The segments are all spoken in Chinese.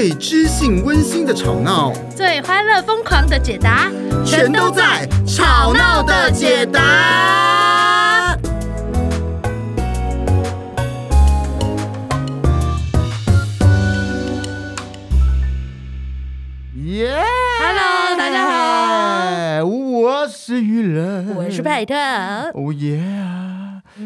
最知性温馨的吵闹，最欢乐疯狂的解答，全都在《吵闹的解答》。耶！Hello，大家好，我是雨人，我是派特。哦耶！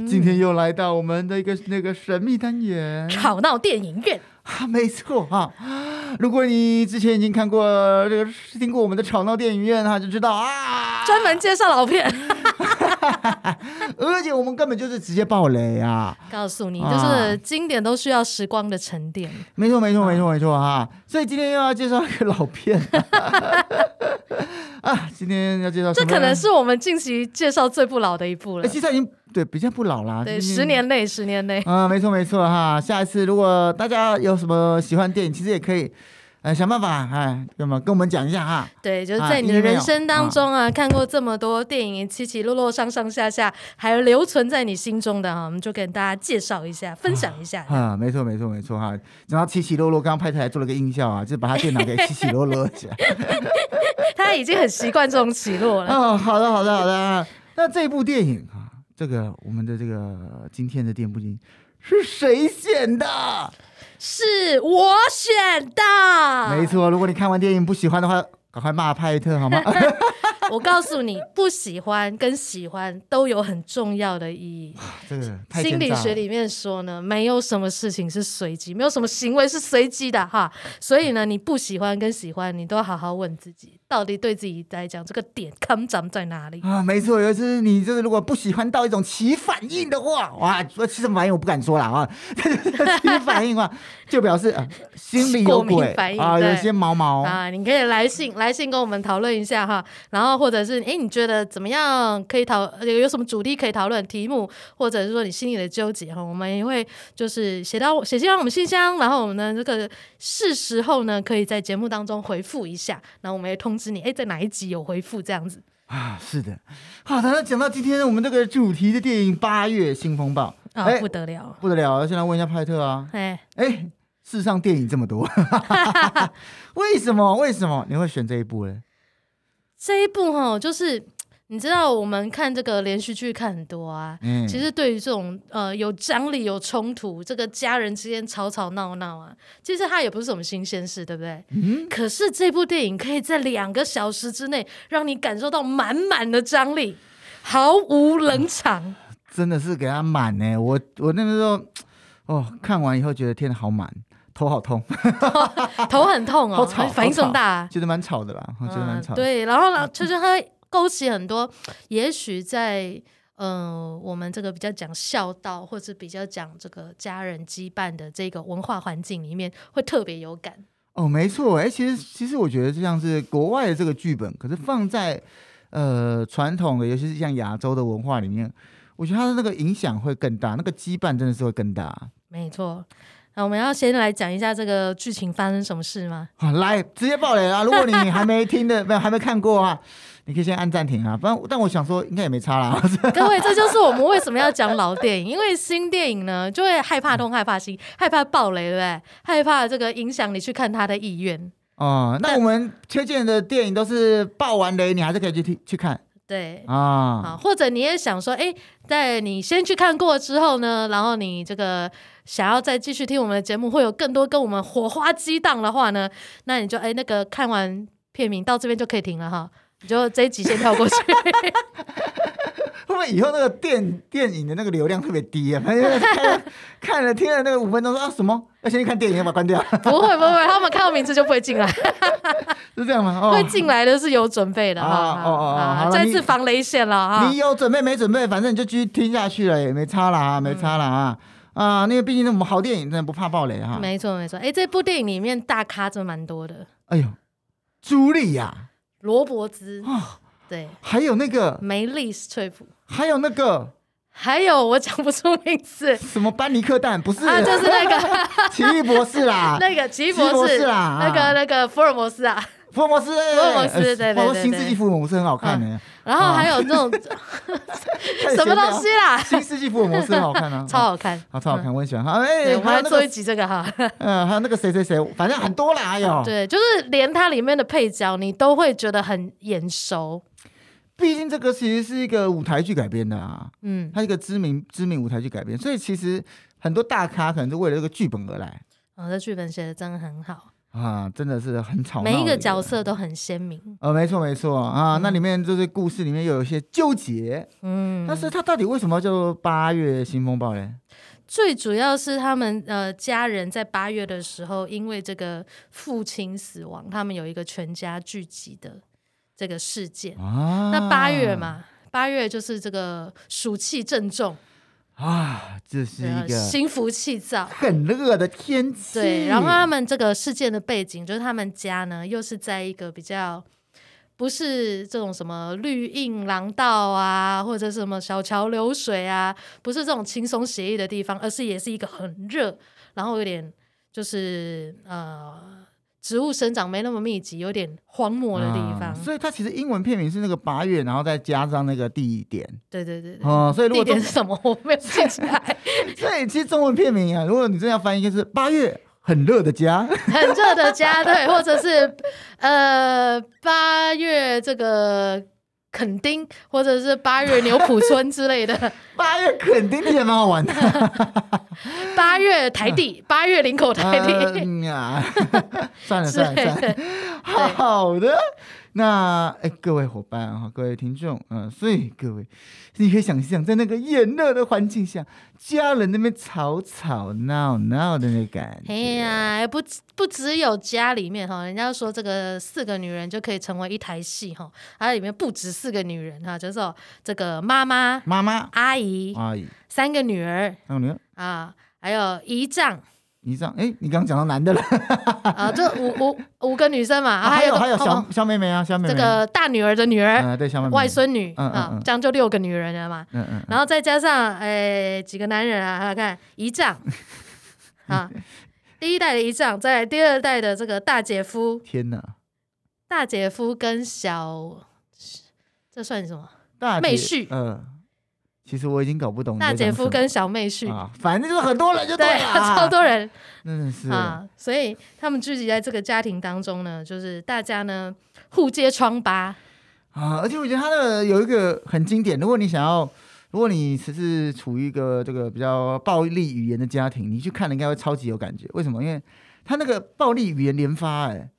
今天又来到我们的一个那个神秘单元——吵闹电影院。啊，没错哈、啊！如果你之前已经看过这个、听过我们的吵闹电影院哈，就知道啊，专门介绍老片，而且我们根本就是直接爆雷啊！告诉你，就是经典都需要时光的沉淀。没错，没错，没错，没错哈！所以今天又要介绍一个老片。啊，今天要介绍，这可能是我们近期介绍最不老的一部了。其实已经对比较不老啦，对，十年内，十年内。啊，没错没错哈。下一次如果大家有什么喜欢电影，其实也可以。哎，想办法哎，那么跟我们讲一下哈。对，就是在你的人生当中啊，啊看过这么多电影，起起落落，上上下下，还有留存在你心中的哈，我们就跟大家介绍一下，分享一下。啊，没错没错没错哈。然后起起落落，刚刚拍台还做了个音效啊，就把他电脑给起起落落起来。他已经很习惯这种起落了。哦，好的好的好的。那这部电影啊，这个我们的这个今天的电影是谁选的？是我选的，没错。如果你看完电影不喜欢的话，赶快骂派特好吗？我告诉你，不喜欢跟喜欢都有很重要的意义。这个心理学里面说呢，没有什么事情是随机，没有什么行为是随机的哈。所以呢，你不喜欢跟喜欢，你都要好好问自己，到底对自己来讲这个点看长在哪里啊？没错，尤其是你就是如果不喜欢到一种起反应的话，哇，说起什么反应我不敢说了啊。起反应的话，就表示、呃、心里有鬼 啊，有些毛毛啊。你可以来信来信跟我们讨论一下哈，然后或者是哎，你觉得怎么样？可以讨有有什么主题可以讨论题目，或者是说你心里的纠结哈，我们也会就是写到写信到我们信箱，然后我们呢这个是时候呢可以在节目当中回复一下，然后我们也通知你哎，在哪一集有回复这样子啊？是的，好的，那讲到今天我们这个主题的电影《八月新风暴》啊、哦，不得了，不得了！现在问一下派特啊，哎哎，世上电影这么多，为什么为什么你会选这一部呢？这一部哈，就是你知道，我们看这个连续剧看很多啊。嗯，其实对于这种呃有张力、有冲突，这个家人之间吵吵闹闹啊，其实它也不是什么新鲜事，对不对？嗯。可是这部电影可以在两个小时之内让你感受到满满的张力，毫无冷场。啊，真的是给他满呢。我我那个时候哦，看完以后觉得天好满。头好痛，头很痛哦，反应这么大，啊，觉得蛮吵的啦，嗯、觉得蛮吵。对，然后呢，就是它勾起很多，也许在呃我们这个比较讲孝道，或者比较讲这个家人羁绊的这个文化环境里面，会特别有感。哦，没错，哎，其实其实我觉得就像是国外的这个剧本，可是放在呃传统的，尤其是像亚洲的文化里面，我觉得它的那个影响会更大，那个羁绊真的是会更大。没错。那我们要先来讲一下这个剧情发生什么事吗？好，来直接爆雷啊！如果你还没听的，没有还没看过啊，你可以先按暂停啊。不然，但我想说，应该也没差啦。各位，这就是我们为什么要讲老电影，因为新电影呢，就会害怕东，害怕西，害怕爆雷，对不对？害怕这个影响你去看他的意愿。哦，那我们推荐的电影都是爆完雷，你还是可以去听去看。对啊，或者你也想说，哎，在你先去看过之后呢，然后你这个想要再继续听我们的节目，会有更多跟我们火花激荡的话呢，那你就哎那个看完片名到这边就可以停了哈，你就这一集先跳过去。会不会以后那个电电影的那个流量特别低啊？反正看看了听了那个五分钟说啊什么？要先去看电影，要把它关掉？不会不会，他们看到名字就不会进来。是这样吗？哦、会进来的是有准备的啊。哦哦哦，再次防雷线了啊。你有准备没准备？反正你就继续听下去了，也没差了啊，没差了啊。嗯、啊，那个毕竟那么好电影，真的不怕暴雷哈。没错没错，哎，这部电影里面大咖真蛮多的。哎呦，茱莉亚、罗伯兹。啊对，还有那个梅丽斯翠普，还有那个，还有我讲不出名字，什么班尼克蛋不是？啊，就是那个 奇异博士啦，那个奇异博士啦，那个那个福尔摩斯啊，福尔摩斯，福尔摩斯，对对对，新世纪福尔摩斯很好看呢。然后还有那种 什么东西啦？新世纪福尔摩斯很好看 啊，超好看，好超好看，我很喜欢。好，哎，我们来做一集这个哈。嗯，还有那个谁谁谁，反正很多啦，还有。对，就是连它里面的配角，你都会觉得很眼熟。毕竟这个其实是一个舞台剧改编的啊，嗯，它一个知名知名舞台剧改编，所以其实很多大咖可能是为了这个剧本而来。哦，这剧本写的真的很好啊，真的是很吵闹，每一个角色都很鲜明。呃，没错没错啊，嗯、那里面就是故事里面又有一些纠结，嗯，但是他到底为什么叫八月新风暴呢？最主要是他们呃家人在八月的时候，因为这个父亲死亡，他们有一个全家聚集的。这个事件，啊、那八月嘛，八月就是这个暑气正重啊，这是一个心浮气躁、很热的天气。对，然后他们这个事件的背景就是他们家呢，又是在一个比较不是这种什么绿荫廊道啊，或者什么小桥流水啊，不是这种轻松写意的地方，而是也是一个很热，然后有点就是呃。植物生长没那么密集，有点荒漠的地方，嗯、所以它其实英文片名是那个八月，然后再加上那个地点。对对对对。哦、嗯，所以如果地点是什么，我没有记起来。所以其实中文片名啊，如果你真要翻译，就是八月很热的家，很热的家，对，或者是呃八月这个。垦丁，或者是八月牛埔村之类的。八月垦丁也蛮好玩的。八月台地，八月林口台地。算了算了算了，好的。那哎，各位伙伴哈，各位听众，嗯，所以各位，你可以想象在那个炎热的环境下，家人那边吵吵闹闹的那感觉。哎呀，不不只有家里面哈，人家说这个四个女人就可以成为一台戏哈，它里面不止四个女人哈，就是说这个妈妈、妈妈、阿姨、阿姨，三个女儿，三个女儿啊，还有姨丈。姨丈，哎，你刚刚讲到男的了，啊，就五五五个女生嘛，还有还有小小妹妹啊，小妹妹，这个大女儿的女儿，对，小妹妹，外孙女，啊，这样就六个女人了嘛，嗯嗯，然后再加上哎几个男人啊，来看姨丈，啊，第一代的姨丈，再来第二代的这个大姐夫，天哪，大姐夫跟小，这算什么？大妹婿，嗯。其实我已经搞不懂大姐夫跟小妹婿，啊，反正就是很多人就对了，对，超多人，真的是啊，所以他们聚集在这个家庭当中呢，就是大家呢互揭疮疤啊，而且我觉得他的有一个很经典，如果你想要，如果你只是处于一个这个比较暴力语言的家庭，你去看了应该会超级有感觉。为什么？因为他那个暴力语言连发，哎。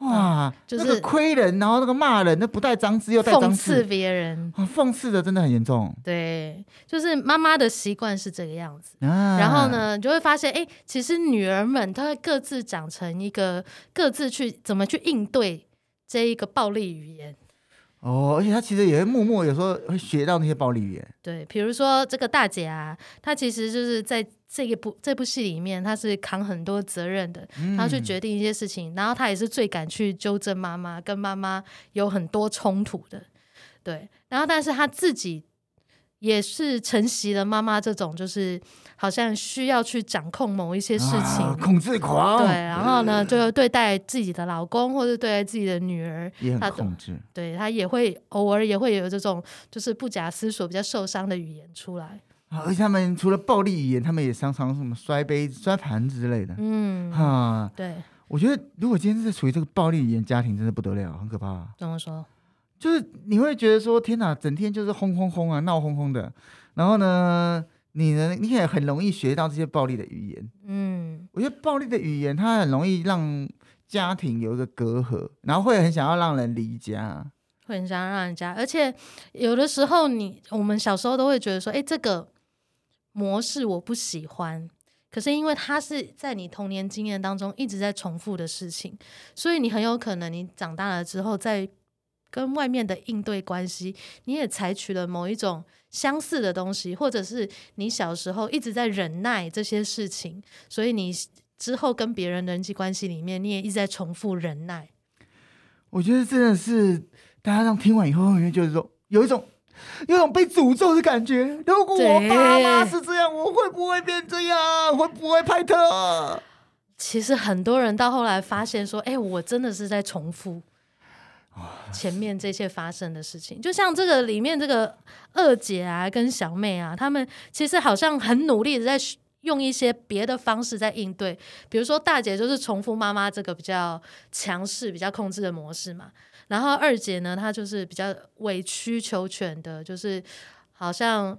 哇，就是那个亏人，然后那个骂人，那不带脏字又带脏字，讽刺别人，讽刺的真的很严重。对，就是妈妈的习惯是这个样子。啊、然后呢，你就会发现，哎，其实女儿们她会各自长成一个，各自去怎么去应对这一个暴力语言。哦，而且她其实也会默默有时候会学到那些暴力语言。对，比如说这个大姐啊，她其实就是在。这一部这部戏里面，他是扛很多责任的，他去决定一些事情，嗯、然后他也是最敢去纠正妈妈，跟妈妈有很多冲突的，对。然后，但是他自己也是承袭了妈妈这种，就是好像需要去掌控某一些事情，啊、控制狂。对，然后呢，就对待自己的老公或者对待自己的女儿，也很控制。他对他也会偶尔也会有这种，就是不假思索、比较受伤的语言出来。而且他们除了暴力语言，他们也常常什么摔杯、摔盘子之类的。嗯，哈，对。我觉得如果今天是处于这个暴力语言家庭，真的不得了，很可怕。怎么说？就是你会觉得说，天哪，整天就是轰轰轰啊，闹哄哄的。然后呢，你呢，你也很容易学到这些暴力的语言。嗯，我觉得暴力的语言，它很容易让家庭有一个隔阂，然后会很想要让人离家，会很想要让人家。而且有的时候你，你我们小时候都会觉得说，哎，这个。模式我不喜欢，可是因为它是在你童年经验当中一直在重复的事情，所以你很有可能你长大了之后，在跟外面的应对关系，你也采取了某一种相似的东西，或者是你小时候一直在忍耐这些事情，所以你之后跟别人人际关系里面，你也一直在重复忍耐。我觉得真的是大家这样听完以后，因为就是说有一种。有种被诅咒的感觉。如果我爸妈是这样，我会不会变这样？会不会拍特？其实很多人到后来发现说：“哎、我真的是在重复前面这些发生的事情。就像这个里面这个二姐啊，跟小妹啊，他们其实好像很努力的在用一些别的方式在应对。比如说大姐就是重复妈妈这个比较强势、比较控制的模式嘛，然后二姐呢，她就是比较委曲求全的，就是好像。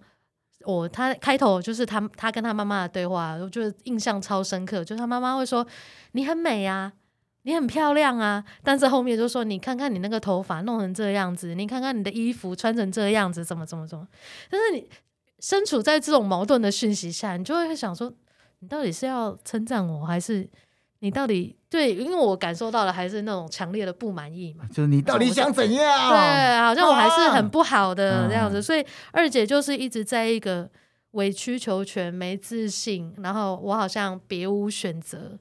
我她开头就是她她跟她妈妈的对话，我觉得印象超深刻。就是他妈妈会说：“你很美啊，你很漂亮啊。”但是后面就说：“你看看你那个头发弄成这样子，你看看你的衣服穿成这样子，怎么怎么怎么。”但是你身处在这种矛盾的讯息下，你就会想说：“你到底是要称赞我，还是？”你到底对？因为我感受到了还是那种强烈的不满意嘛。就是你到底想怎样？对，好像我还是很不好的这样子。啊、所以二姐就是一直在一个委曲求全、没自信，然后我好像别无选择，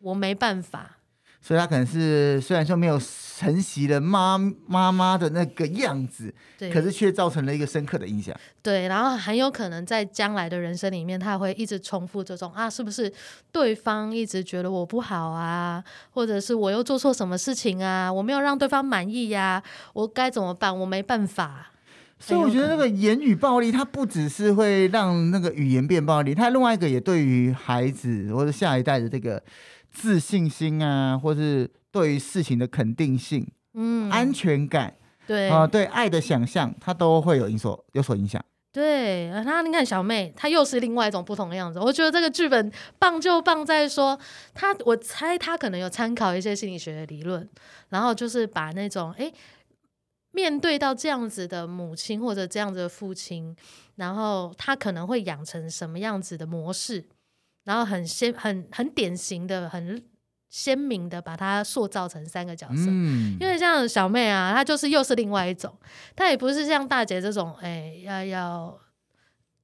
我没办法。所以他可能是虽然说没有承袭了妈妈妈的那个样子，对，可是却造成了一个深刻的印象。对，然后很有可能在将来的人生里面，他会一直重复这种啊，是不是对方一直觉得我不好啊，或者是我又做错什么事情啊，我没有让对方满意呀，啊，我该怎么办？我没办法。所以我觉得那个言语暴力，它不只是会让那个语言变暴力，它另外一个也对于孩子或者下一代的这个。自信心啊，或是对于事情的肯定性，嗯，安全感，对啊，对爱的想象，它都会有影所有所影响。对，那你看小妹，她又是另外一种不同的样子。我觉得这个剧本棒就棒在说，她我猜她可能有参考一些心理学的理论，然后就是把那种哎，面对到这样子的母亲或者这样子的父亲，然后他可能会养成什么样子的模式。然后很鲜、很很典型的、很鲜明的把它塑造成三个角色，嗯、因为像小妹啊，她就是又是另外一种，她也不是像大姐这种，哎，要要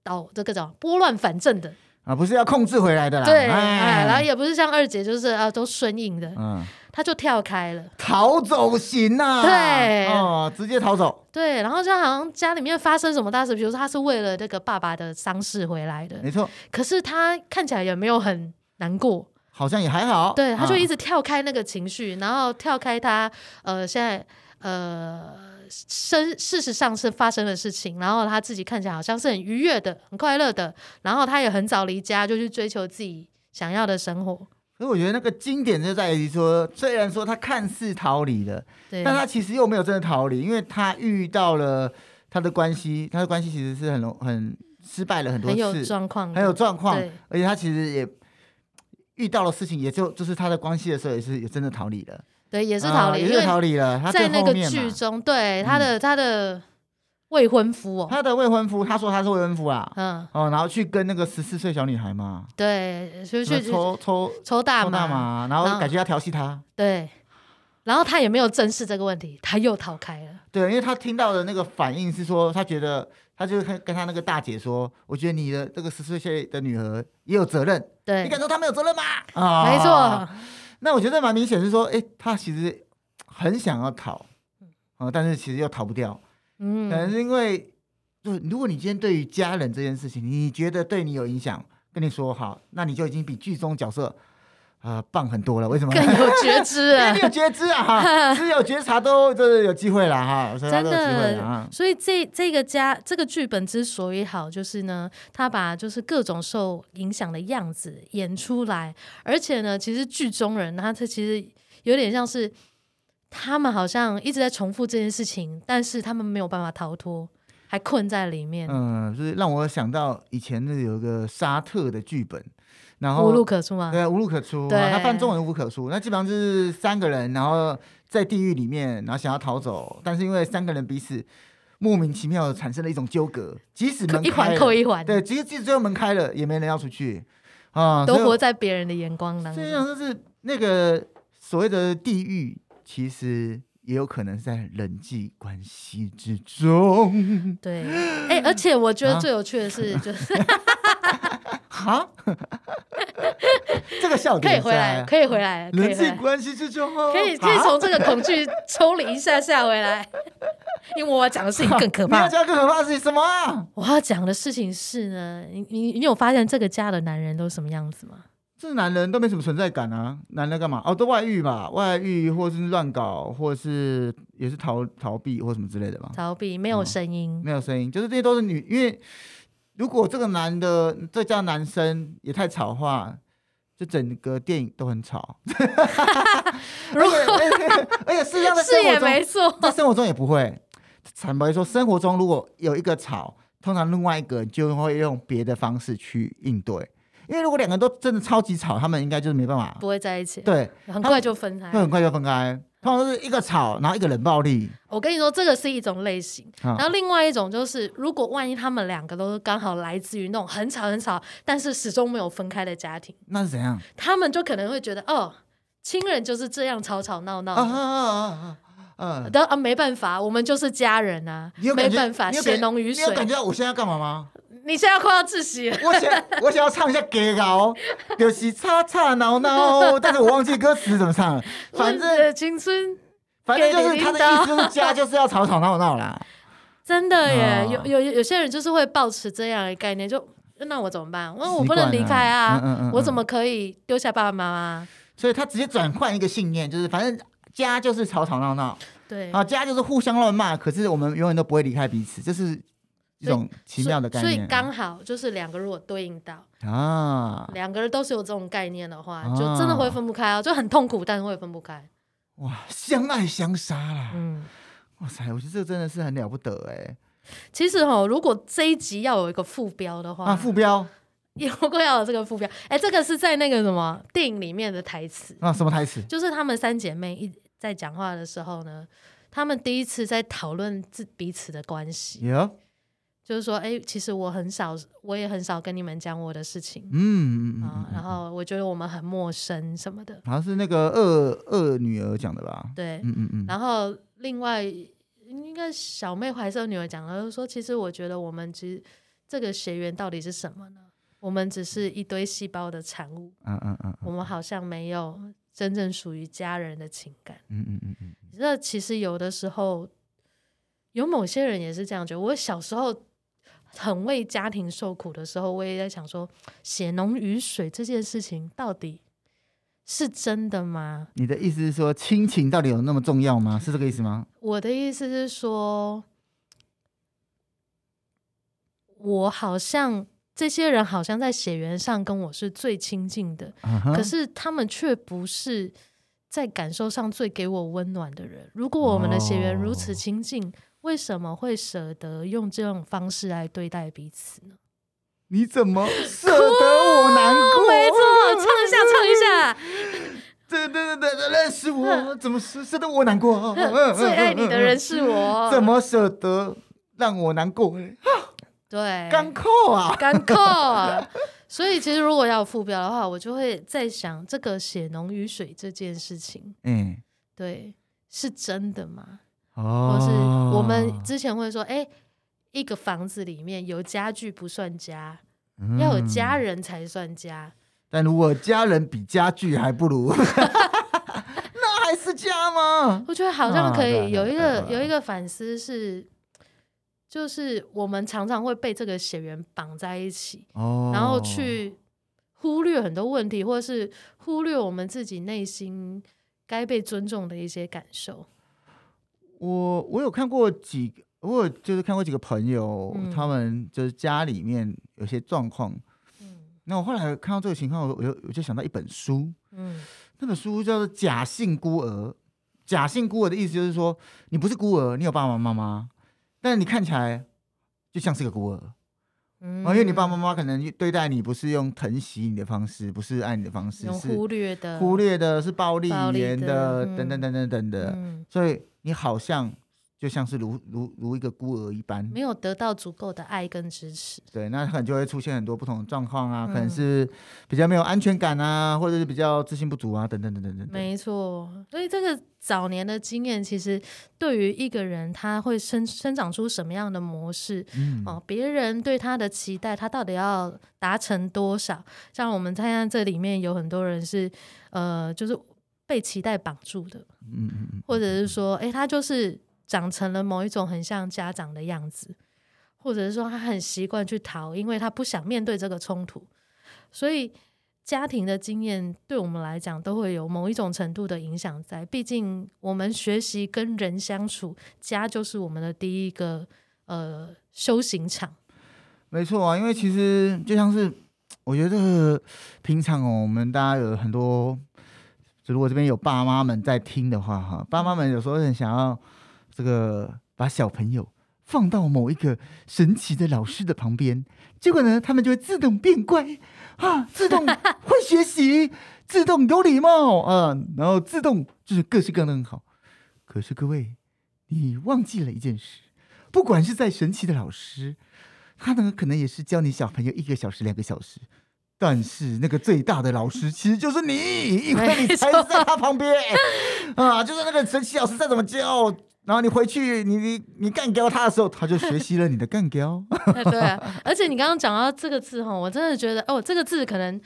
导这个叫拨乱反正的啊，不是要控制回来的啦，对，哎，然后也不是像二姐，就是啊，都顺应的，嗯。他就跳开了，逃走型呐、啊，对，哦，直接逃走，对，然后就好像家里面发生什么大事，比如说他是为了那个爸爸的丧事回来的，没错，可是他看起来也没有很难过，好像也还好，对，他就 一直跳开那个情绪，啊、然后跳开他呃现在呃生事实上是发生的事情，然后他自己看起来好像是很愉悦的、很快乐的，然后他也很早离家就去追求自己想要的生活。所以我觉得那个经典就在于说，虽然说他看似逃离了，但他其实又没有真的逃离，因为他遇到了他的关系，他的关系其实是很很失败了很多次，很有状况，很有状况，而且他其实也遇到了事情，也就就是他的关系的时候，也是也真的逃离了，对，也是逃离，啊、也是逃离了。他在那个剧中，对他的、嗯、他的。未婚夫哦，他的未婚夫，他说他是未婚夫啊，嗯，哦，然后去跟那个十四岁小女孩嘛，对，就去抽抽抽大麻，然后感觉要调戏她，对，然后他也没有正视这个问题，他又逃开了，对，因为他听到的那个反应是说，他觉得他就跟跟他那个大姐说，我觉得你的这个十四岁的女儿也有责任，对，你敢说他没有责任吗？啊，没错，那我觉得蛮明显是说，哎，他其实很想要逃，啊，但是其实又逃不掉。嗯，可能是因为，就如果你今天对于家人这件事情，你觉得对你有影响，跟你说好，那你就已经比剧中角色，呃，棒很多了。为什么？更有觉知啊！更有觉知啊！哈，是有觉察都就是有机会了哈。真的，所以这这个家这个剧本之所以好，就是呢，他把就是各种受影响的样子演出来，而且呢，其实剧中人他他其实有点像是。他们好像一直在重复这件事情，但是他们没有办法逃脱，还困在里面。嗯，就是让我想到以前那有一个沙特的剧本，然后无路可出嘛。对，无路可出。对，他翻中文无路可出。那基本上就是三个人，然后在地狱里面，然后想要逃走，但是因为三个人彼此莫名其妙的产生了一种纠葛，即使门，一环扣一环，对，即使即使最后门开了，也没人要出去啊，都活在别人的眼光当中。这样就是那个所谓的地狱。其实也有可能在人际关系之中。对，哎、欸，而且我觉得最有趣的是，就是 哈，这个笑点可以回来，可以回来，人际关系之中，可以可以从这个恐惧抽离一下下回来，因为我要讲的事情更可怕。你要讲更可怕的事情什么啊？我要讲的事情是呢，你你你有发现这个家的男人都是什么样子吗？这男人都没什么存在感啊，男人干嘛？哦，都外遇嘛，外遇或是乱搞，或是也是逃逃避或什么之类的吧。逃避没有声音，哦，没有声音，就是这些都是女，因为如果这个男的这叫男生也太吵的话，就整个电影都很吵。而且而且事实上在生活中，是也没错，在生活中也不会。坦白说，生活中如果有一个吵，通常另外一个就会用别的方式去应对。因为如果两个人都真的超级吵，他们应该就是没办法，不会在一起。对，很快就分开，会很快就分开。通常是一个吵，然后一个冷暴力。我跟你说，这个是一种类型。然后另外一种就是，如果万一他们两个都是刚好来自于那种很吵很吵，但是始终没有分开的家庭，那是怎样？他们就可能会觉得，哦，亲人就是这样吵吵闹闹。啊啊啊啊！嗯，但啊，没办法，我们就是家人啊，没办法，血浓于水。你有感觉到我现在要干嘛吗？你现在快要窒息了。我想，我想要唱一下歌哦，就是吵吵闹闹，但是我忘记歌词怎么唱了。反正青春，反正就是他的意思，家就是要吵吵闹闹啦。真的耶，有有有些人就是会抱持这样的概念，就那我怎么办？我我不能离开啊，我怎么可以丢下爸爸妈妈？所以他直接转换一个信念，就是反正。家就是吵吵闹闹，对啊，家就是互相乱骂，可是我们永远都不会离开彼此，这是一种奇妙的概念。所以刚好就是两个如果对应到啊，两个人都是有这种概念的话，就真的会分不开哦，就很痛苦，但是会分不开。哇，相爱相杀啦！嗯，哇塞，我觉得这个真的是很了不得哎。其实哈，如果这一集要有一个副标的话，啊，副标。如果要有这个副标，哎，这个是在那个什么电影里面的台词啊？什么台词？就是他们三姐妹一。在讲话的时候呢，他们第一次在讨论自彼此的关系，Yeah. 就是说，哎、欸，其实我很少，我也很少跟你们讲我的事情，嗯嗯嗯，然后我觉得我们很陌生什么的，好像是那个二二女儿讲的吧？对，嗯嗯嗯，然后另外应该小妹怀是女儿讲的，就是说，其实我觉得我们其实这个血缘到底是什么呢？我们只是一堆细胞的产物，嗯嗯嗯，我们好像没有。真正属于家人的情感，嗯嗯嗯嗯，你知道，其实有的时候，有某些人也是这样觉得。我小时候很为家庭受苦的时候，我也在想说，血浓于水这件事情到底是真的吗？你的意思是说，亲情到底有那么重要吗？是这个意思吗？我的意思是说，我好像。这些人好像在血缘上跟我是最亲近的，uh huh. 可是他们却不是在感受上最给我温暖的人。如果我们的血缘如此亲近，oh. 为什么会舍得用这种方式来对待彼此呢？你怎么舍得我难过？没错，唱一下，唱一下。对对对对，认识我，怎么舍舍得我难过？最爱你的人是我，怎么舍得让我难过？对，干扣啊，干扣啊！所以其实如果要有副标的话，我就会在想这个血浓于水这件事情，嗯，对，是真的吗？哦，或是我们之前会说，哎，一个房子里面有家具不算家，嗯、要有家人才算家。但如果家人比家具还不如，那还是家吗？我觉得好像可以有一个有一个反思是。就是我们常常会被这个血缘绑在一起，哦、然后去忽略很多问题，或者是忽略我们自己内心该被尊重的一些感受。我我有看过几个，我有就是看过几个朋友，嗯、他们就是家里面有些状况。嗯，那我后来看到这个情况，我我我就想到一本书，嗯，那本书叫做《假性孤儿》。假性孤儿的意思就是说，你不是孤儿，你有爸爸妈妈。但是你看起来就像是个孤儿，嗯，因为你爸爸妈妈可能对待你不是用疼惜你的方式，不是爱你的方式，是忽略的，忽略的是暴力语言的，等等等等等的，嗯，所以你好像。就像是如如如一个孤儿一般，没有得到足够的爱跟支持。对，那可能就会出现很多不同的状况啊，嗯、可能是比较没有安全感啊，或者是比较自信不足啊，等等等等等等。没错，所以这个早年的经验，其实对于一个人他会生生长出什么样的模式，嗯、哦，别人对他的期待，他到底要达成多少？像我们看看这里面有很多人是，呃，就是被期待绑住的，嗯嗯嗯，或者是说，哎，他就是。长成了某一种很像家长的样子，或者是说他很习惯去逃，因为他不想面对这个冲突。所以，家庭的经验对我们来讲都会有某一种程度的影响在。毕竟我们学习跟人相处，家就是我们的第一个呃修行场。没错啊，因为其实就像是我觉得平常哦，我们大家有很多，如果这边有爸妈们在听的话哈，爸妈们有时候很想要这个把小朋友放到某一个神奇的老师的旁边，结果呢，他们就会自动变乖。啊！自动 会学习，自动有礼貌啊，然后自动就是各式各样的很好。可是各位，你忘记了一件事，不管是在神奇的老师，他呢可能也是教你小朋友一个小时、两个小时，但是那个最大的老师 其实就是你，因为你才是在他旁边 啊。就是那个神奇老师再怎么教。然后你回去，你你你干掉他的时候，他就学习了你的干掉。对啊，而且你刚刚讲到这个字哈，我真的觉得哦，这个字可能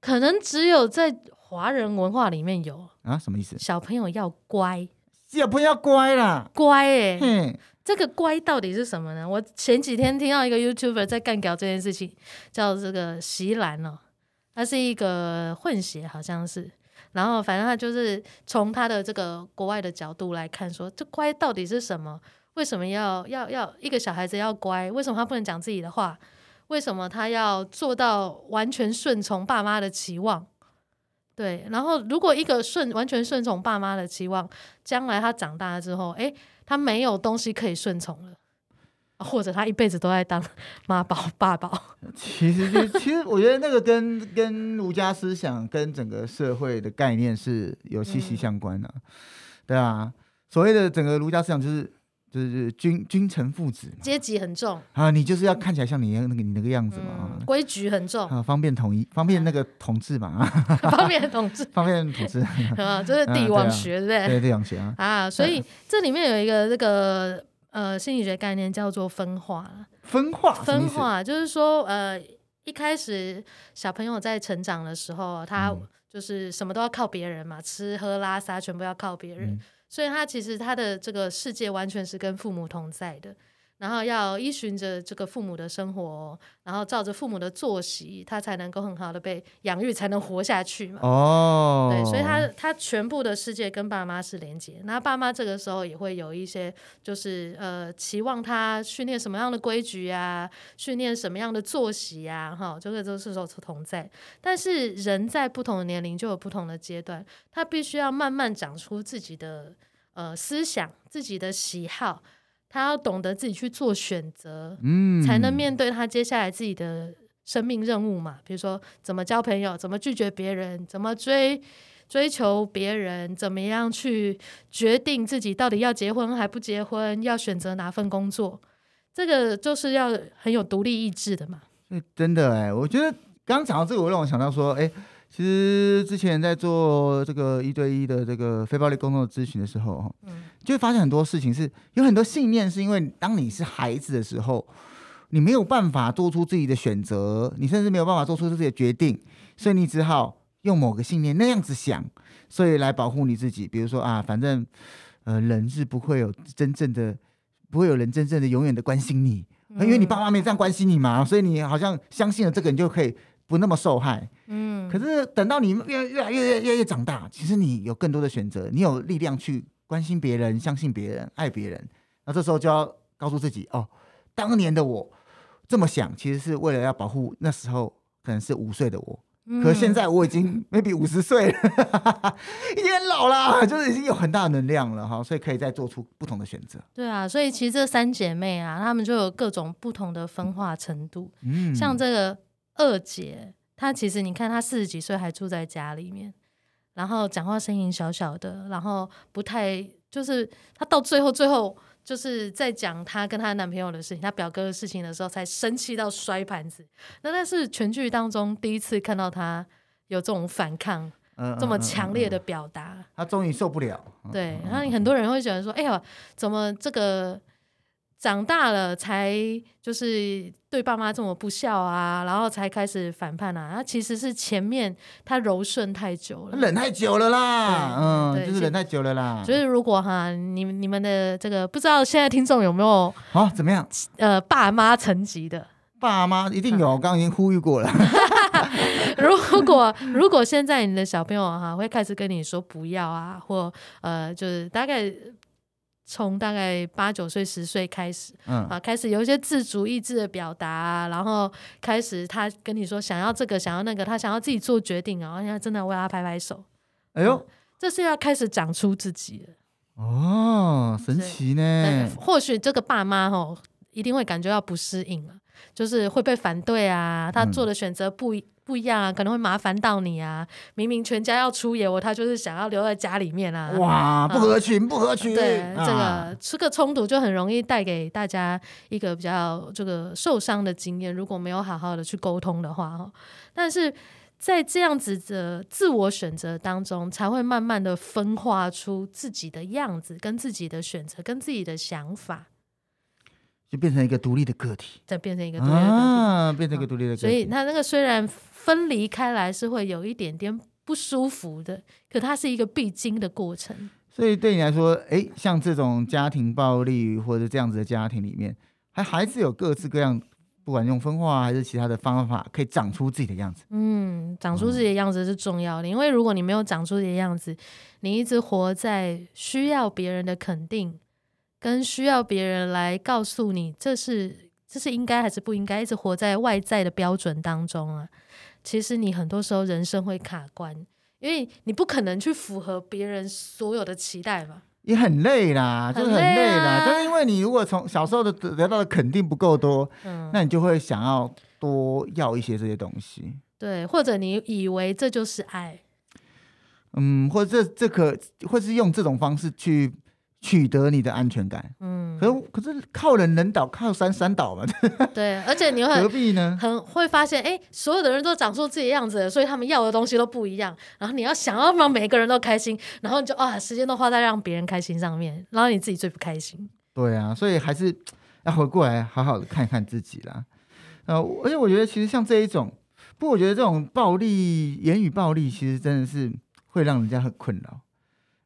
可能只有在华人文化里面有啊？什么意思？小朋友要乖，小朋友要乖啦，乖哎、欸。这个乖到底是什么呢？我前几天听到一个 YouTuber 在干掉这件事情，叫这个席兰哦，他是一个混血，好像是。然后，反正他就是从他的这个国外的角度来看，说这乖到底是什么？为什么要要要一个小孩子要乖？为什么他不能讲自己的话？为什么他要做到完全顺从爸妈的期望？对，然后如果一个顺完全顺从爸妈的期望，将来他长大了之后，诶，他没有东西可以顺从了。或者他一辈子都在当妈宝爸宝，其实就其实我觉得那个跟跟儒家思想跟整个社会的概念是有息息相关的，嗯、对啊，所谓的整个儒家思想就是就是君君臣父子，阶级很重。啊，你就是要看起来像你那个你那个样子嘛，嗯、规矩很重。啊，方便统一，方便那个统治嘛，啊、方便统治，方便统治，啊，这是帝王学，对不对？对，帝王学啊，啊，所以 这里面有一个这个。呃，心理学概念叫做分化。分化，分化就是说，呃，一开始小朋友在成长的时候，他就是什么都要靠别人嘛，吃喝拉撒全部要靠别人，嗯、所以他其实他的这个世界完全是跟父母同在的。然后要依循着这个父母的生活，然后照着父母的作息，他才能够很好的被养育，才能活下去嘛。哦，对，所以他他全部的世界跟爸妈是连接。那爸妈这个时候也会有一些，就是呃，期望他训练什么样的规矩啊，训练什么样的作息啊，哈，这个都是说同在。但是人在不同的年龄就有不同的阶段，他必须要慢慢长出自己的呃思想，自己的喜好。他要懂得自己去做选择，嗯，才能面对他接下来自己的生命任务嘛。比如说，怎么交朋友，怎么拒绝别人，怎么追追求别人，怎么样去决定自己到底要结婚还不结婚，要选择哪份工作，这个就是要很有独立意志的嘛。真的哎，我觉得刚刚讲到这个，我让我想到说，哎。其实之前在做这个一对一的这个非暴力沟通的咨询的时候，哈，嗯，就会发现很多事情是有很多信念，是因为当你是孩子的时候，你没有办法做出自己的选择，你甚至没有办法做出自己的决定，所以你只好用某个信念那样子想，所以来保护你自己。比如说啊，反正呃，人是不会有真正的，不会有人真正的永远的关心你，因为你爸妈没这样关心你嘛，所以你好像相信了这个，你就可以。不那么受害，嗯，可是等到你越越来越越越越长大，其实你有更多的选择，你有力量去关心别人、相信别人、爱别人。那这时候就要告诉自己，哦，当年的我这么想，其实是为了要保护那时候可能是五岁的我。嗯、可现在我已经 maybe 五十岁了，已经很老了，就是已经有很大的能量了哈，所以可以再做出不同的选择。对啊，所以其实这三姐妹啊，她们就有各种不同的分化程度。嗯，像这个。二姐，她其实你看，她四十几岁还住在家里面，然后讲话声音小小的，然后不太就是她到最后最后就是在讲她跟她男朋友的事情，她表哥的事情的时候，才生气到摔盘子。那那是全剧当中第一次看到她有这种反抗，嗯、这么强烈的表达。她终于受不了。对，然后很多人会觉得说：“哎呀，怎么这个？”长大了才就是对爸妈这么不孝啊，然后才开始反叛啊。他其实是前面他柔顺太久了，忍太久了啦，嗯，就是忍太久了啦。就是如果哈，你你们的这个不知道现在听众有没有啊？怎么样？呃，爸妈层级的爸妈一定有，我 刚刚已经呼吁过了。如果如果现在你的小朋友哈会开始跟你说不要啊，或呃，就是大概从大概八九岁、十岁开始，嗯啊，开始有一些自主意志的表达啊，然后开始他跟你说想要这个、想要那个，他想要自己做决定啊，然后真的为他拍拍手。哎呦、嗯，这是要开始长出自己了。哦，神奇呢！或许这个爸妈吼一定会感觉到不适应了，就是会被反对啊，他做的选择不一不一样啊，可能会麻烦到你啊。明明全家要出游，他就是想要留在家里面啊。哇，不合群，不合群。对，这个这个冲突就很容易带给大家一个比较这个受伤的经验。如果没有好好的去沟通的话，哈，但是。在这样子的自我选择当中，才会慢慢的分化出自己的样子，跟自己的选择，跟自己的想法，就变成一个独立的个体，再变成一个独立的个体，啊，变成一个独立的个体。所以，他那个虽然分离开来是会有一点点不舒服的，可它是一个必经的过程。所以，对你来说，哎，像这种家庭暴力或者这样子的家庭里面，还还是有各式各样。不管用分化还是其他的方法，可以长出自己的样子。嗯，长出自己的样子是重要的，嗯、因为如果你没有长出自己的样子，你一直活在需要别人的肯定，跟需要别人来告诉你这是这是应该还是不应该，一直活在外在的标准当中啊。其实你很多时候人生会卡关，因为你不可能去符合别人所有的期待嘛。也很累啦，就是很累啦。但是因为你如果从小时候的得到的肯定不够多，嗯，那你就会想要多要一些这些东西。对，或者你以为这就是爱，嗯，或者这这可或是用这种方式去。取得你的安全感，嗯，可是可是靠人能倒，靠山山倒嘛。对，而且你会 何必呢？很会发现，哎、欸，所有的人都长出自己的样子，所以他们要的东西都不一样。然后你要想要让每个人都开心，然后你就啊，时间都花在让别人开心上面，然后你自己最不开心。对啊，所以还是要回过来好好的看一看自己啦。呃，而且我觉得其实像这一种，不过我觉得这种暴力、言语暴力，其实真的是会让人家很困扰。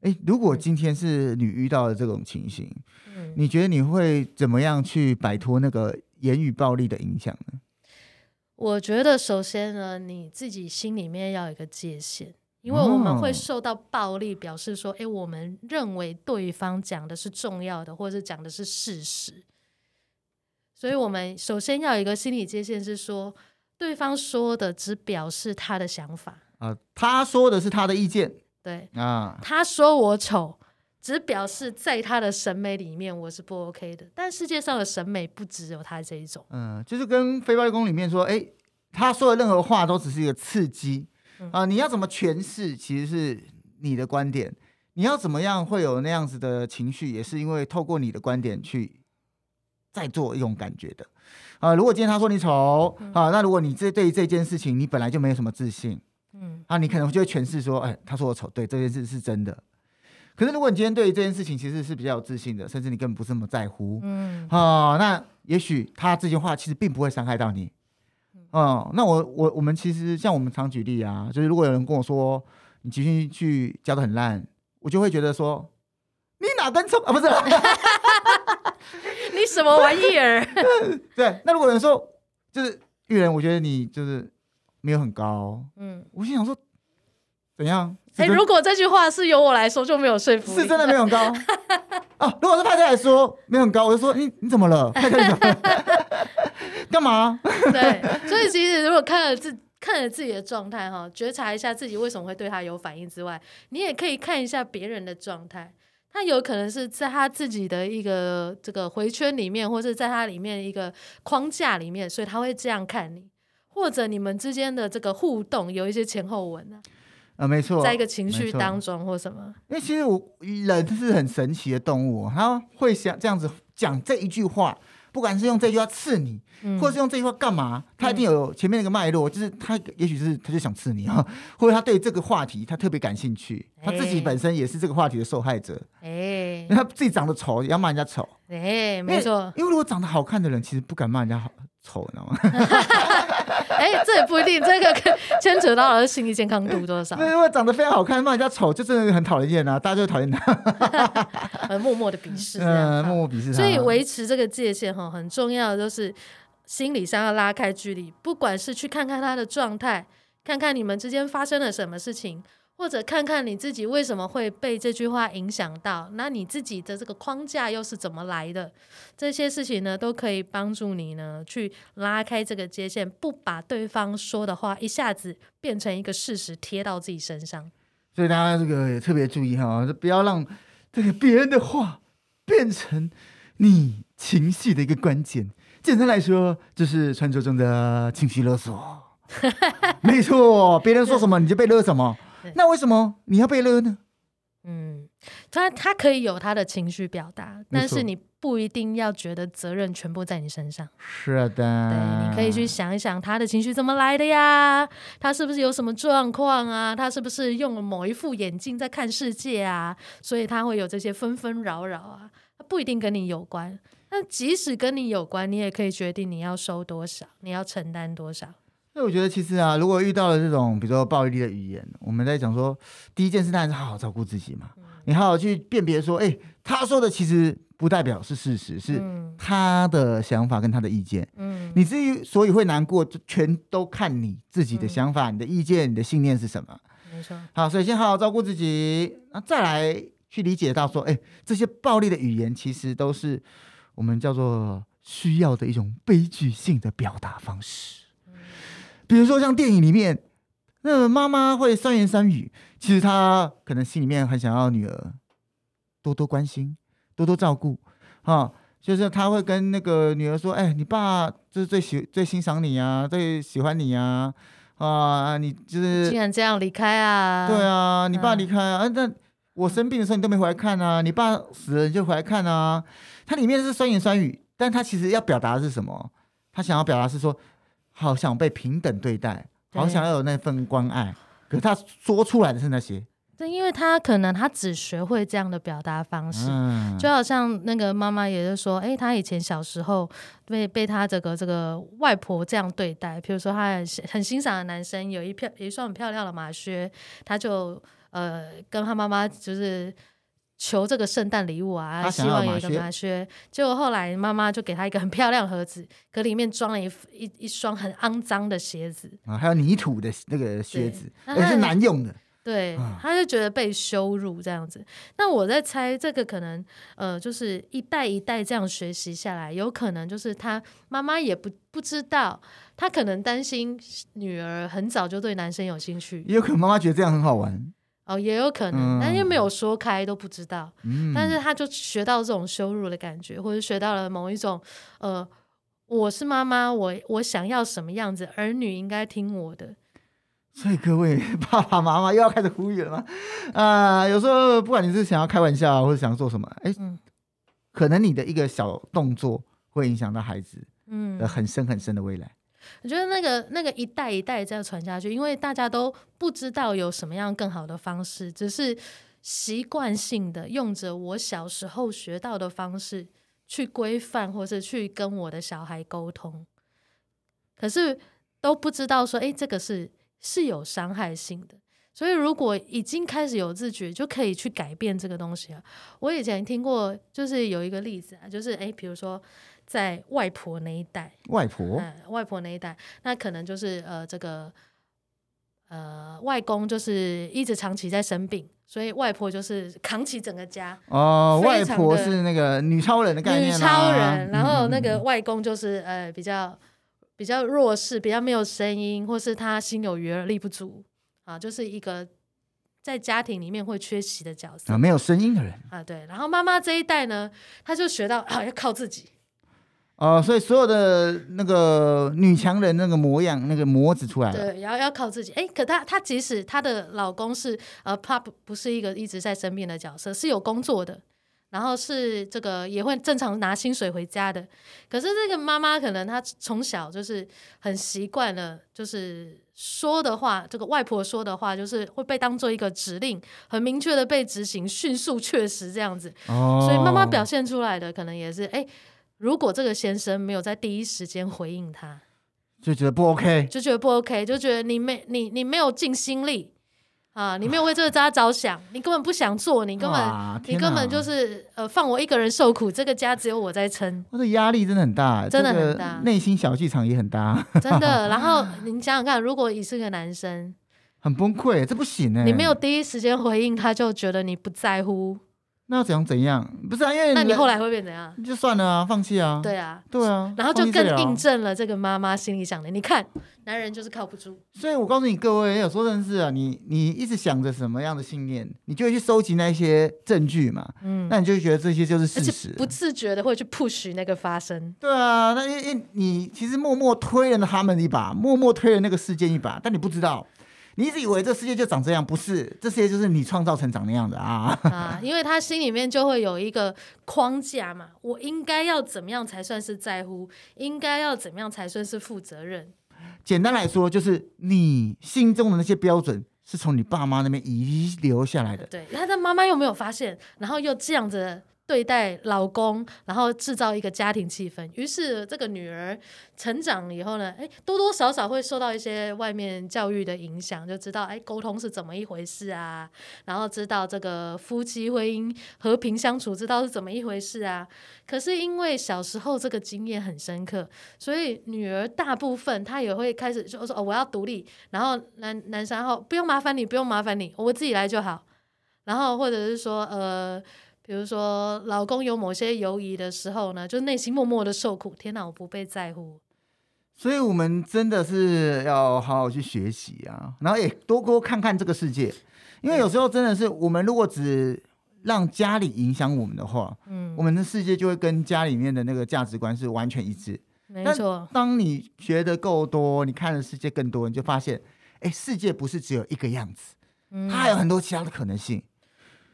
哎，如果今天是你遇到的这种情形，嗯，你觉得你会怎么样去摆脱那个言语暴力的影响呢？我觉得首先呢，你自己心里面要有一个界限，因为我们会受到暴力，表示说，哎，我们认为对方讲的是重要的，或者是讲的是事实，所以我们首先要有一个心理界限，是说对方说的只表示他的想法。啊，他说的是他的意见。对啊，他说我丑，只表示在他的审美里面我是不 OK 的。但世界上的审美不只有他这一种，嗯，就是跟非暴力攻里面说，哎，他说的任何话都只是一个刺激啊，你要怎么诠释，其实是你的观点。你要怎么样会有那样子的情绪，也是因为透过你的观点去再做一种感觉的啊。如果今天他说你丑啊，那如果你这对于这件事情你本来就没有什么自信。嗯，啊，你可能就会诠释说，哎，他说我丑，对，这件事是真的。可是如果你今天对于这件事情其实是比较有自信的，甚至你根本不是那么在乎，嗯，哦，那也许他这句话其实并不会伤害到你。哦，那我我我们其实像我们常举例啊，就是如果有人跟我说你情绪去教的很烂，我就会觉得说你哪根葱啊？不是，你什么玩意儿？对，那如果有人说就是玉人，我觉得你就是。没有很高，嗯，我心想说，怎样？哎、欸，如果这句话是由我来说，就没有说服力，是真的没有很高 哦。如果是派特来说没有很高，我就说，你你怎么了？派特你怎么了？干嘛？对，所以其实如果看了自看了自己的状态哈，觉察一下自己为什么会对他有反应之外，你也可以看一下别人的状态，他有可能是在他自己的一个这个回圈里面，或是在他里面一个框架里面，所以他会这样看你。或者你们之间的这个互动有一些前后文啊，啊，没错，在一个情绪当中或什么。因为其实我人是很神奇的动物，他会想这样子讲这一句话，不管是用这句话刺你，嗯、或是用这句话干嘛，他一定有前面那个脉络，就是他也许是他就想刺你啊，或者他对这个话题他特别感兴趣，他自己本身也是这个话题的受害者，哎、他自己长得丑也要骂人家丑，哎、欸，没错，因为如果长得好看的人其实不敢骂人家好丑，你知道吗？哎、欸，这也不一定，这个牵扯到了心理健康度多少？因为长得非常好看，骂人家丑，就真的很讨厌啊！大家就讨厌他，默默的鄙视，嗯，默默鄙视他。所以维持这个界限哈，很重要的就是心理上要拉开距离，不管是去看看他的状态，看看你们之间发生了什么事情。或者看看你自己为什么会被这句话影响到，那你自己的这个框架又是怎么来的？这些事情呢，都可以帮助你呢去拉开这个界限，不把对方说的话一下子变成一个事实贴到自己身上。所以大家这个也特别注意哈，不要让这个别人的话变成你情绪的一个关键。简单来说，就是传说中的情绪勒索。没错，别人说什么你就被勒什么。那为什么你要被勒呢？嗯，他他可以有他的情绪表达，但是你不一定要觉得责任全部在你身上。是的，对，你可以去想一想他的情绪怎么来的呀？他是不是有什么状况啊？他是不是用了某一副眼镜在看世界啊？所以他会有这些纷纷扰扰啊？他不一定跟你有关，但即使跟你有关，你也可以决定你要收多少，你要承担多少。那我觉得其实啊，如果遇到了这种比如说暴力的语言，我们在讲说，第一件事当然是好好照顾自己嘛。嗯、你好好去辨别说，哎、欸，他说的其实不代表是事实，是他的想法跟他的意见。嗯，你至于所以会难过，就全都看你自己的想法、嗯、你的意见、你的信念是什么。没错。好，所以先好好照顾自己，那再来去理解到说，哎、欸，这些暴力的语言其实都是我们叫做需要的一种悲剧性的表达方式。比如说像电影里面，那妈妈会三言三语，其实她可能心里面很想要女儿多多关心、多多照顾，啊，就是她会跟那个女儿说：“哎，你爸就是最喜最欣赏你啊，最喜欢你啊，啊，你就是竟然这样离开啊？对啊，你爸离开啊，那、啊、我生病的时候你都没回来看啊，你爸死了你就回来看啊。”它里面是酸言酸语，但他其实要表达的是什么？他想要表达是说。好想被平等对待，好想要有那份关爱，可是他说出来的是那些。对，因为他可能他只学会这样的表达方式，嗯、就好像那个妈妈也是说，哎，他以前小时候被被他这个这个外婆这样对待，比如说他很很欣赏的男生有一漂有一双很漂亮的马靴，他就呃跟他妈妈就是。求这个圣诞礼物啊，希望有一个马靴。结果后来妈妈就给他一个很漂亮盒子，可里面装了一一一双很肮脏的鞋子啊，还有泥土的那个靴子，也是难用的。对，他就觉得被羞辱这样子。那我在猜，这个可能呃，就是一代一代这样学习下来，有可能就是他妈妈也不不知道，他可能担心女儿很早就对男生有兴趣，也有可能妈妈觉得这样很好玩。哦，也有可能，但又没有说开都不知道。嗯，但是他就学到这种羞辱的感觉，或者学到了某一种，呃，我是妈妈，我我想要什么样子，儿女应该听我的。所以各位 爸爸妈妈又要开始呼吁了吗？啊、呃，有时候不管你是想要开玩笑或者想要做什么，哎，嗯，可能你的一个小动作会影响到孩子，嗯，很深很深的未来。我觉得那个那个一代一代这样传下去，因为大家都不知道有什么样更好的方式，只是习惯性的用着我小时候学到的方式去规范或者去跟我的小孩沟通，可是都不知道说，哎，这个是是有伤害性的。所以如果已经开始有自觉，就可以去改变这个东西了。我以前听过，就是有一个例子啊，就是哎，比如说。在外婆那一代，外婆，嗯，外婆那一代，那可能就是呃，这个呃，外公就是一直长期在生病，所以外婆就是扛起整个家。哦，外婆是那个女超人的概念，啊，女超人，然后那个外公就是呃，比较比较弱势，比较没有声音，或是他心有余而力不足啊，就是一个在家庭里面会缺席的角色，啊，没有声音的人啊，对。然后妈妈这一代呢，她就学到啊，要靠自己。哦、呃，所以所有的那个女强人那个模样，那个模子出来了。对，要要靠自己。哎，可她她即使她的老公是呃，她不不是一个一直在生病的角色，是有工作的，然后是这个也会正常拿薪水回家的。可是这个妈妈可能她从小就是很习惯了，就是说的话，这个外婆说的话，就是会被当做一个指令，很明确的被执行，迅速确实这样子。哦。所以妈妈表现出来的可能也是哎。如果这个先生没有在第一时间回应他，就觉得不 OK，就觉得不 OK，就觉得你没你你没有尽心力啊，你没有为这个家着想，你根本不想做，你根本你根本就是呃放我一个人受苦，这个家只有我在撑。我的压力真的很大，真的很大，内心小剧场也很大，真的。然后你想想看，如果你是个男生，很崩溃，这不行哎，你没有第一时间回应，他就觉得你不在乎。那要怎样怎样？不是啊，因为那你后来会变怎样？就算了啊，放弃啊。对啊，对啊，然后就更印证了这个妈妈心里想的。你看，男人就是靠不住。所以我告诉你各位，有时候真的是啊，你你一直想着什么样的信念，你就会去收集那些证据嘛。嗯，那你就会觉得这些就是事实，不自觉的会去 push 那个发生。对啊，那因为你其实默默推了他们一把，默默推了那个事件一把，但你不知道。你一直以为这世界就长这样，不是？这世界就是你创造成长那样的啊！啊，因为他心里面就会有一个框架嘛，我应该要怎么样才算是在乎？应该要怎么样才算是负责任？简单来说，就是你心中的那些标准是从你爸妈那边遗留下来的。对，他的妈妈又没有发现，然后又这样子。对待老公，然后制造一个家庭气氛。于是这个女儿成长以后呢，哎，多多少少会受到一些外面教育的影响，就知道哎，沟通是怎么一回事啊，然后知道这个夫妻婚姻和平相处，知道是怎么一回事啊。可是因为小时候这个经验很深刻，所以女儿大部分她也会开始就说哦，我要独立。然后男男生后不用麻烦你，不用麻烦你，我自己来就好。然后或者是说呃。比如说，老公有某些犹疑的时候呢，就内心默默的受苦。天哪，我不被在乎。所以，我们真的是要好好去学习啊，然后也多多看看这个世界。因为有时候真的是，我们如果只让家里影响我们的话，嗯，我们的世界就会跟家里面的那个价值观是完全一致。没错。当你学的够多，你看的世界更多，你就发现，哎，世界不是只有一个样子，它还有很多其他的可能性。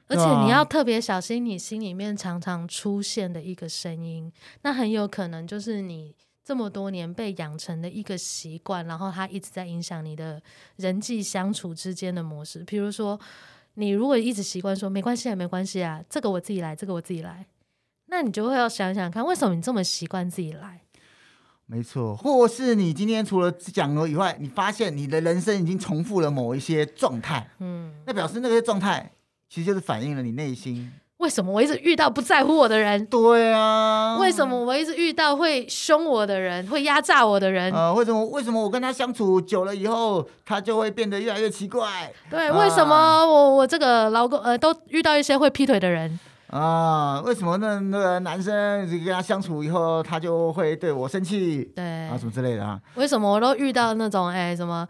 而且你要特别小心，你心里面常常出现的一个声音，那很有可能就是你这么多年被养成的一个习惯，然后它一直在影响你的人际相处之间的模式。比如说，你如果一直习惯说没关系啊，没关系啊，这个我自己来，这个我自己来，那你就会要想想看，为什么你这么习惯自己来？没错，或是你今天除了讲了以外，你发现你的人生已经重复了某一些状态，嗯，那表示那些状态。其实就是反映了你内心。为什么我一直遇到不在乎我的人？对啊。为什么我一直遇到会凶我的人，会压榨我的人？呃，为什么？为什么我跟他相处久了以后，他就会变得越来越奇怪？对，为什么我我这个老公呃都遇到一些会劈腿的人？啊，为什么那那个男生跟他相处以后，他就会对我生气？对啊，什么之类的啊？为什么我都遇到那种哎什么？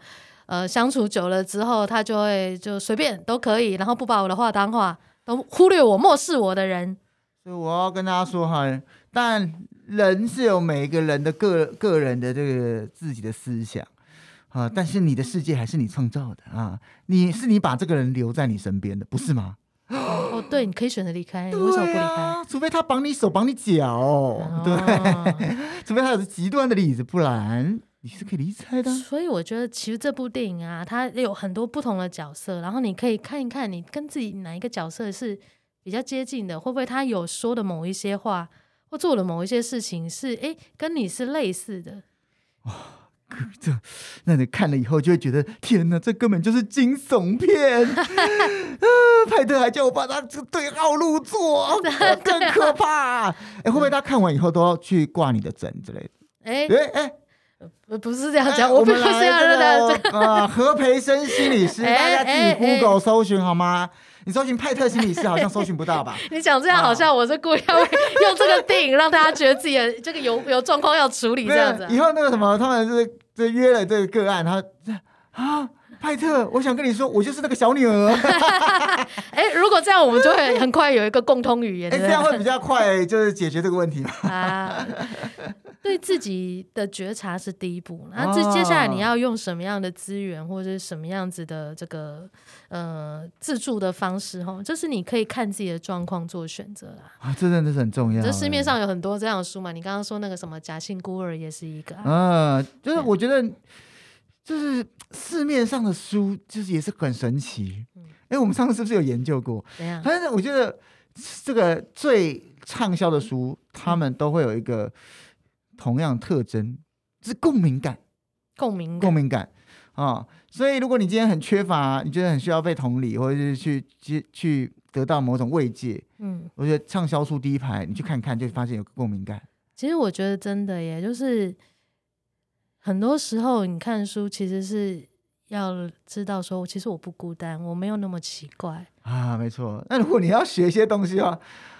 呃，相处久了之后，他就会就随便都可以，然后不把我的话当话，都忽略我、漠视我的人。所以我要跟大家说哈，但人是有每一个人的个个人的这个自己的思想啊，但是你的世界还是你创造的啊，你是你把这个人留在你身边的，不是吗？哦，对，你可以选择离开，你为什么不离开？除非他绑你手、绑你脚，哦、对，除非他有极端的例子，不然。你是可以离开的，所以我觉得其实这部电影啊，它有很多不同的角色，然后你可以看一看，你跟自己哪一个角色是比较接近的，会不会他有说的某一些话，或做的某一些事情是哎跟你是类似的。哇，这那你看了以后就会觉得天哪，这根本就是惊悚片 啊！派特还叫我把他这对号入座，更可怕。哎，会不会他看完以后都要去挂你的诊之类的？哎哎哎。不不是这样讲，欸、我不是这样的。这个呃，何培生心理师，欸、大家自己 Google 搜寻好吗？欸、你搜寻派特心理师，好像搜寻不到吧？你讲这样好像我是故意要用这个电影让大家觉得自己的这个有有状况要处理这样子。以后那个什么，他们是就约了这个个案，他啊，派特，我想跟你说，我就是那个小女儿。哎、欸，如果这样，我们就会很快有一个共通语言。哎、欸，这样会比较快，就是解决这个问题嘛。啊对自己的觉察是第一步，那这接下来你要用什么样的资源或者是什么样子的这个呃自助的方式哈，就是你可以看自己的状况做选择啦。啊，这真的是很重要。这市面上有很多这样的书嘛，你刚刚说那个什么假性孤儿也是一个。啊，就是我觉得就是市面上的书就是也是很神奇。哎、嗯，我们上次是不是有研究过？怎样？反正我觉得这个最畅销的书，他们都会有一个。同样特征是共鸣感，共鸣，共鸣感。啊。所以如果你今天很缺乏，你觉得很需要被同理，或者是去去去得到某种慰藉，嗯，我觉得畅销书第一排，你去看看，就发现有共鸣感。其实我觉得真的耶，就是很多时候你看书，其实是要知道说，其实我不孤单，我没有那么奇怪啊。没错，那如果你要学一些东西的话，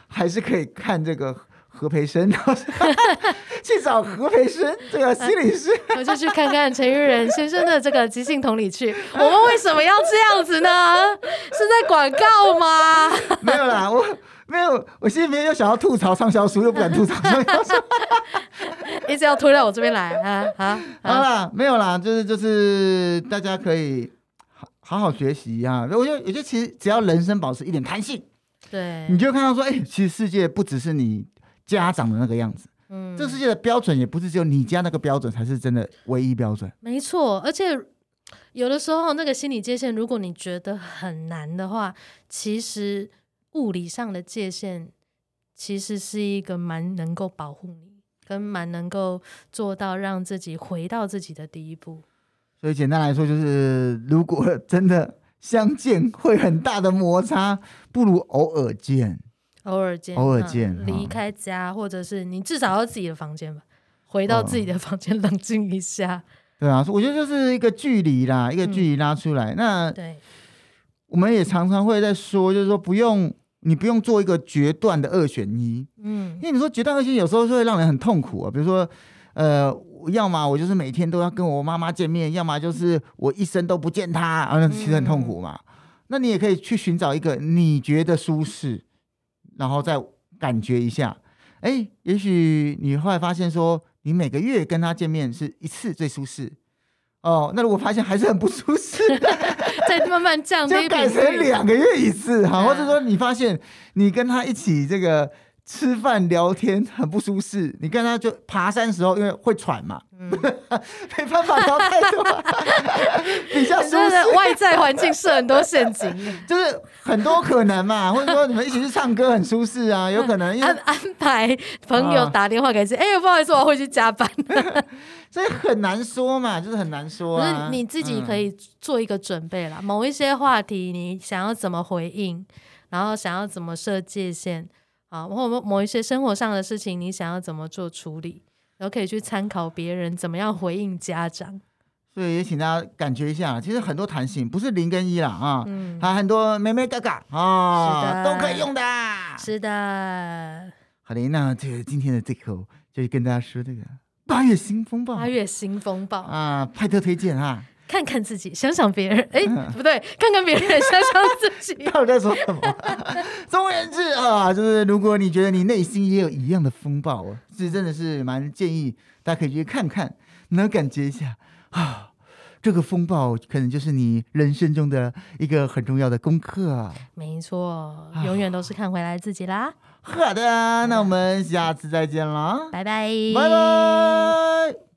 还是可以看这个。何培生，去找何培生这个心理师，我就去看看陈玉仁先生的这个即兴同理去。我们为什么要这样子呢？是在广告吗？没有啦，我没有，我心里面又想要吐槽畅销书，又不敢吐槽畅销书，一直要推到我这边来啊啊！好啦，没有啦，就是就是大家可以好好好学习啊。我觉得，我觉得其实只要人生保持一点弹性，对，你就看到说，哎、欸，其实世界不只是你。家长的那个样子，嗯，这个世界的标准也不是只有你家那个标准才是真的唯一标准。没错，而且有的时候那个心理界限，如果你觉得很难的话，其实物理上的界限其实是一个蛮能够保护你，跟蛮能够做到让自己回到自己的第一步。所以简单来说，就是如果真的相见会很大的摩擦，不如偶尔见。偶尔见，偶尔见，离开家，或者是你至少要自己的房间吧，回到自己的房间冷静一下。对啊，我觉得就是一个距离啦，一个距离拉出来。那对，我们也常常会在说，就是说不用你不用做一个决断的二选一，嗯，因为你说决断二选一有时候是会让人很痛苦啊。比如说，呃，要么我就是每天都要跟我妈妈见面，要么就是我一生都不见她，啊，那其实很痛苦嘛。那你也可以去寻找一个你觉得舒适。然后再感觉一下，哎，也许你后来发现说，你每个月跟他见面是一次最舒适，哦，那如果发现还是很不舒适，再慢慢降低，就改成两个月一次哈，或者说你发现你跟他一起这个。吃饭聊天很不舒适，你跟他就爬山的时候，因为会喘嘛，嗯、没办法聊太多，比较舒适。外在环境设很多陷阱，就是很多可能嘛，或者说你们一起去唱歌很舒适啊，有可能因为安安排朋友打电话给谁，哎、啊欸，不好意思，我会去加班，所以很难说嘛，就是很难说、啊。就是你自己可以做一个准备啦，嗯、某一些话题你想要怎么回应，然后想要怎么设界限。啊，或某某一些生活上的事情，你想要怎么做处理，然后可以去参考别人怎么样回应家长。所以也请大家感觉一下，其实很多弹性不是零跟一啦啊，嗯，还很多眉眉角角啊，都可以用的。是的。好的，那这个今天的最后就跟大家说这个八月新风暴，八月新风暴啊，派特推荐哈。看看自己，想想别人，哎、欸，不对，看看别人，想想自己。到底在说什么？总而言之啊，就是如果你觉得你内心也有一样的风暴啊，这真的是蛮建议大家可以去看看，能感觉一下啊，这个风暴可能就是你人生中的一个很重要的功课啊。没错，永远都是看回来自己啦。好的，那我们下次再见了，拜拜，拜拜。